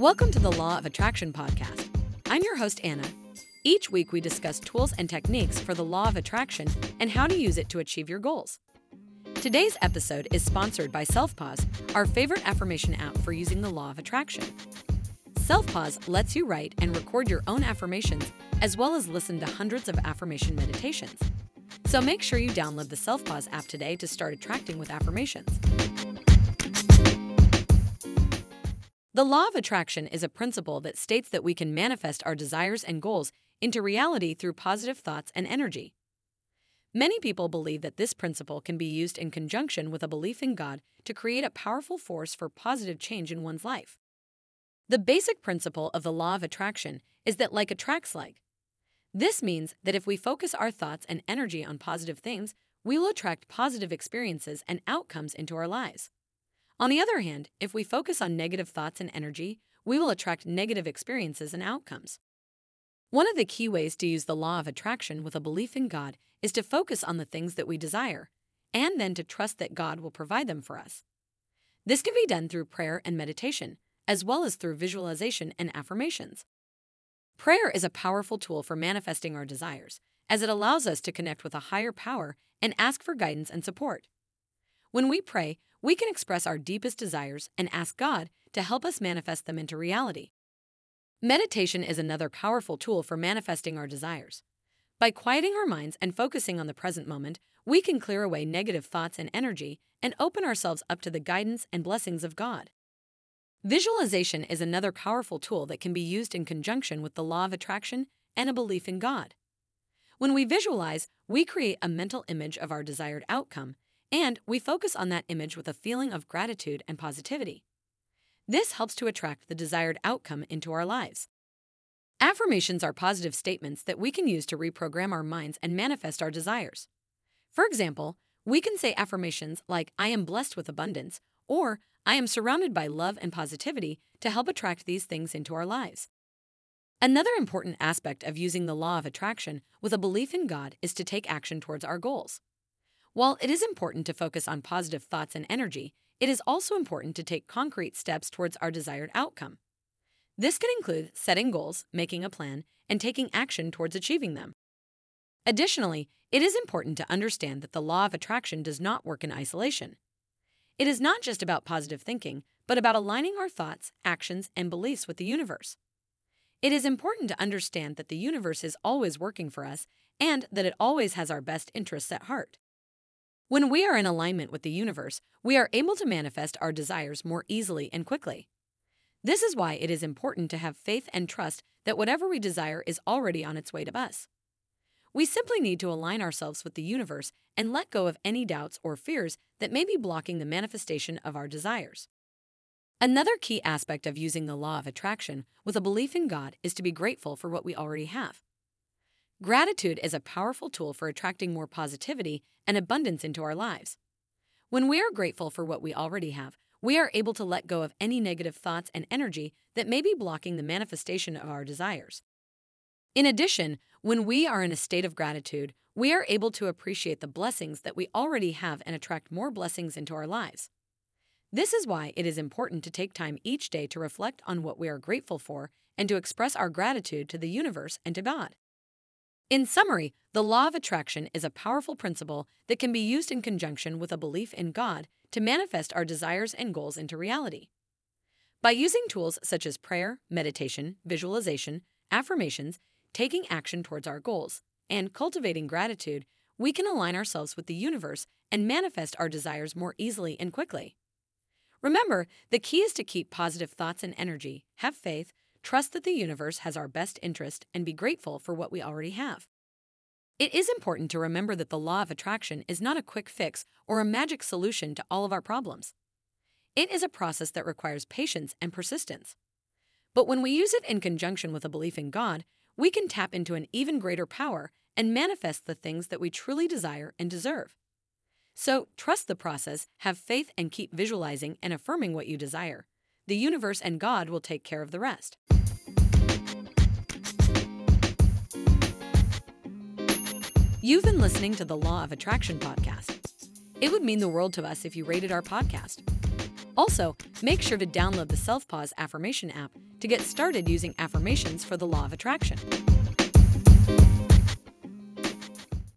Welcome to the Law of Attraction podcast. I'm your host, Anna. Each week, we discuss tools and techniques for the law of attraction and how to use it to achieve your goals. Today's episode is sponsored by SelfPause, our favorite affirmation app for using the law of attraction. SelfPause lets you write and record your own affirmations as well as listen to hundreds of affirmation meditations. So make sure you download the SelfPause app today to start attracting with affirmations. The law of attraction is a principle that states that we can manifest our desires and goals into reality through positive thoughts and energy. Many people believe that this principle can be used in conjunction with a belief in God to create a powerful force for positive change in one's life. The basic principle of the law of attraction is that like attracts like. This means that if we focus our thoughts and energy on positive things, we will attract positive experiences and outcomes into our lives. On the other hand, if we focus on negative thoughts and energy, we will attract negative experiences and outcomes. One of the key ways to use the law of attraction with a belief in God is to focus on the things that we desire, and then to trust that God will provide them for us. This can be done through prayer and meditation, as well as through visualization and affirmations. Prayer is a powerful tool for manifesting our desires, as it allows us to connect with a higher power and ask for guidance and support. When we pray, we can express our deepest desires and ask God to help us manifest them into reality. Meditation is another powerful tool for manifesting our desires. By quieting our minds and focusing on the present moment, we can clear away negative thoughts and energy and open ourselves up to the guidance and blessings of God. Visualization is another powerful tool that can be used in conjunction with the law of attraction and a belief in God. When we visualize, we create a mental image of our desired outcome and we focus on that image with a feeling of gratitude and positivity. This helps to attract the desired outcome into our lives. Affirmations are positive statements that we can use to reprogram our minds and manifest our desires. For example, we can say affirmations like, I am blessed with abundance, or I am surrounded by love and positivity to help attract these things into our lives. Another important aspect of using the law of attraction with a belief in God is to take action towards our goals. While it is important to focus on positive thoughts and energy, it is also important to take concrete steps towards our desired outcome. This can include setting goals, making a plan, and taking action towards achieving them. Additionally, it is important to understand that the law of attraction does not work in isolation. It is not just about positive thinking, but about aligning our thoughts, actions, and beliefs with the universe. It is important to understand that the universe is always working for us and that it always has our best interests at heart. When we are in alignment with the universe, we are able to manifest our desires more easily and quickly. This is why it is important to have faith and trust that whatever we desire is already on its way to us. We simply need to align ourselves with the universe and let go of any doubts or fears that may be blocking the manifestation of our desires. Another key aspect of using the law of attraction with a belief in God is to be grateful for what we already have. Gratitude is a powerful tool for attracting more positivity and abundance into our lives. When we are grateful for what we already have, we are able to let go of any negative thoughts and energy that may be blocking the manifestation of our desires. In addition, when we are in a state of gratitude, we are able to appreciate the blessings that we already have and attract more blessings into our lives. This is why it is important to take time each day to reflect on what we are grateful for and to express our gratitude to the universe and to God. In summary, the law of attraction is a powerful principle that can be used in conjunction with a belief in God to manifest our desires and goals into reality. By using tools such as prayer, meditation, visualization, affirmations, taking action towards our goals, and cultivating gratitude, we can align ourselves with the universe and manifest our desires more easily and quickly. Remember, the key is to keep positive thoughts and energy, have faith, trust that the universe has our best interest, and be grateful for what we already have. It is important to remember that the law of attraction is not a quick fix or a magic solution to all of our problems. It is a process that requires patience and persistence. But when we use it in conjunction with a belief in God, we can tap into an even greater power and manifest the things that we truly desire and deserve. So, trust the process, have faith, and keep visualizing and affirming what you desire. The universe and God will take care of the rest. You've been listening to the Law of Attraction podcast. It would mean the world to us if you rated our podcast. Also, make sure to download the Self Pause Affirmation app to get started using affirmations for the law of attraction.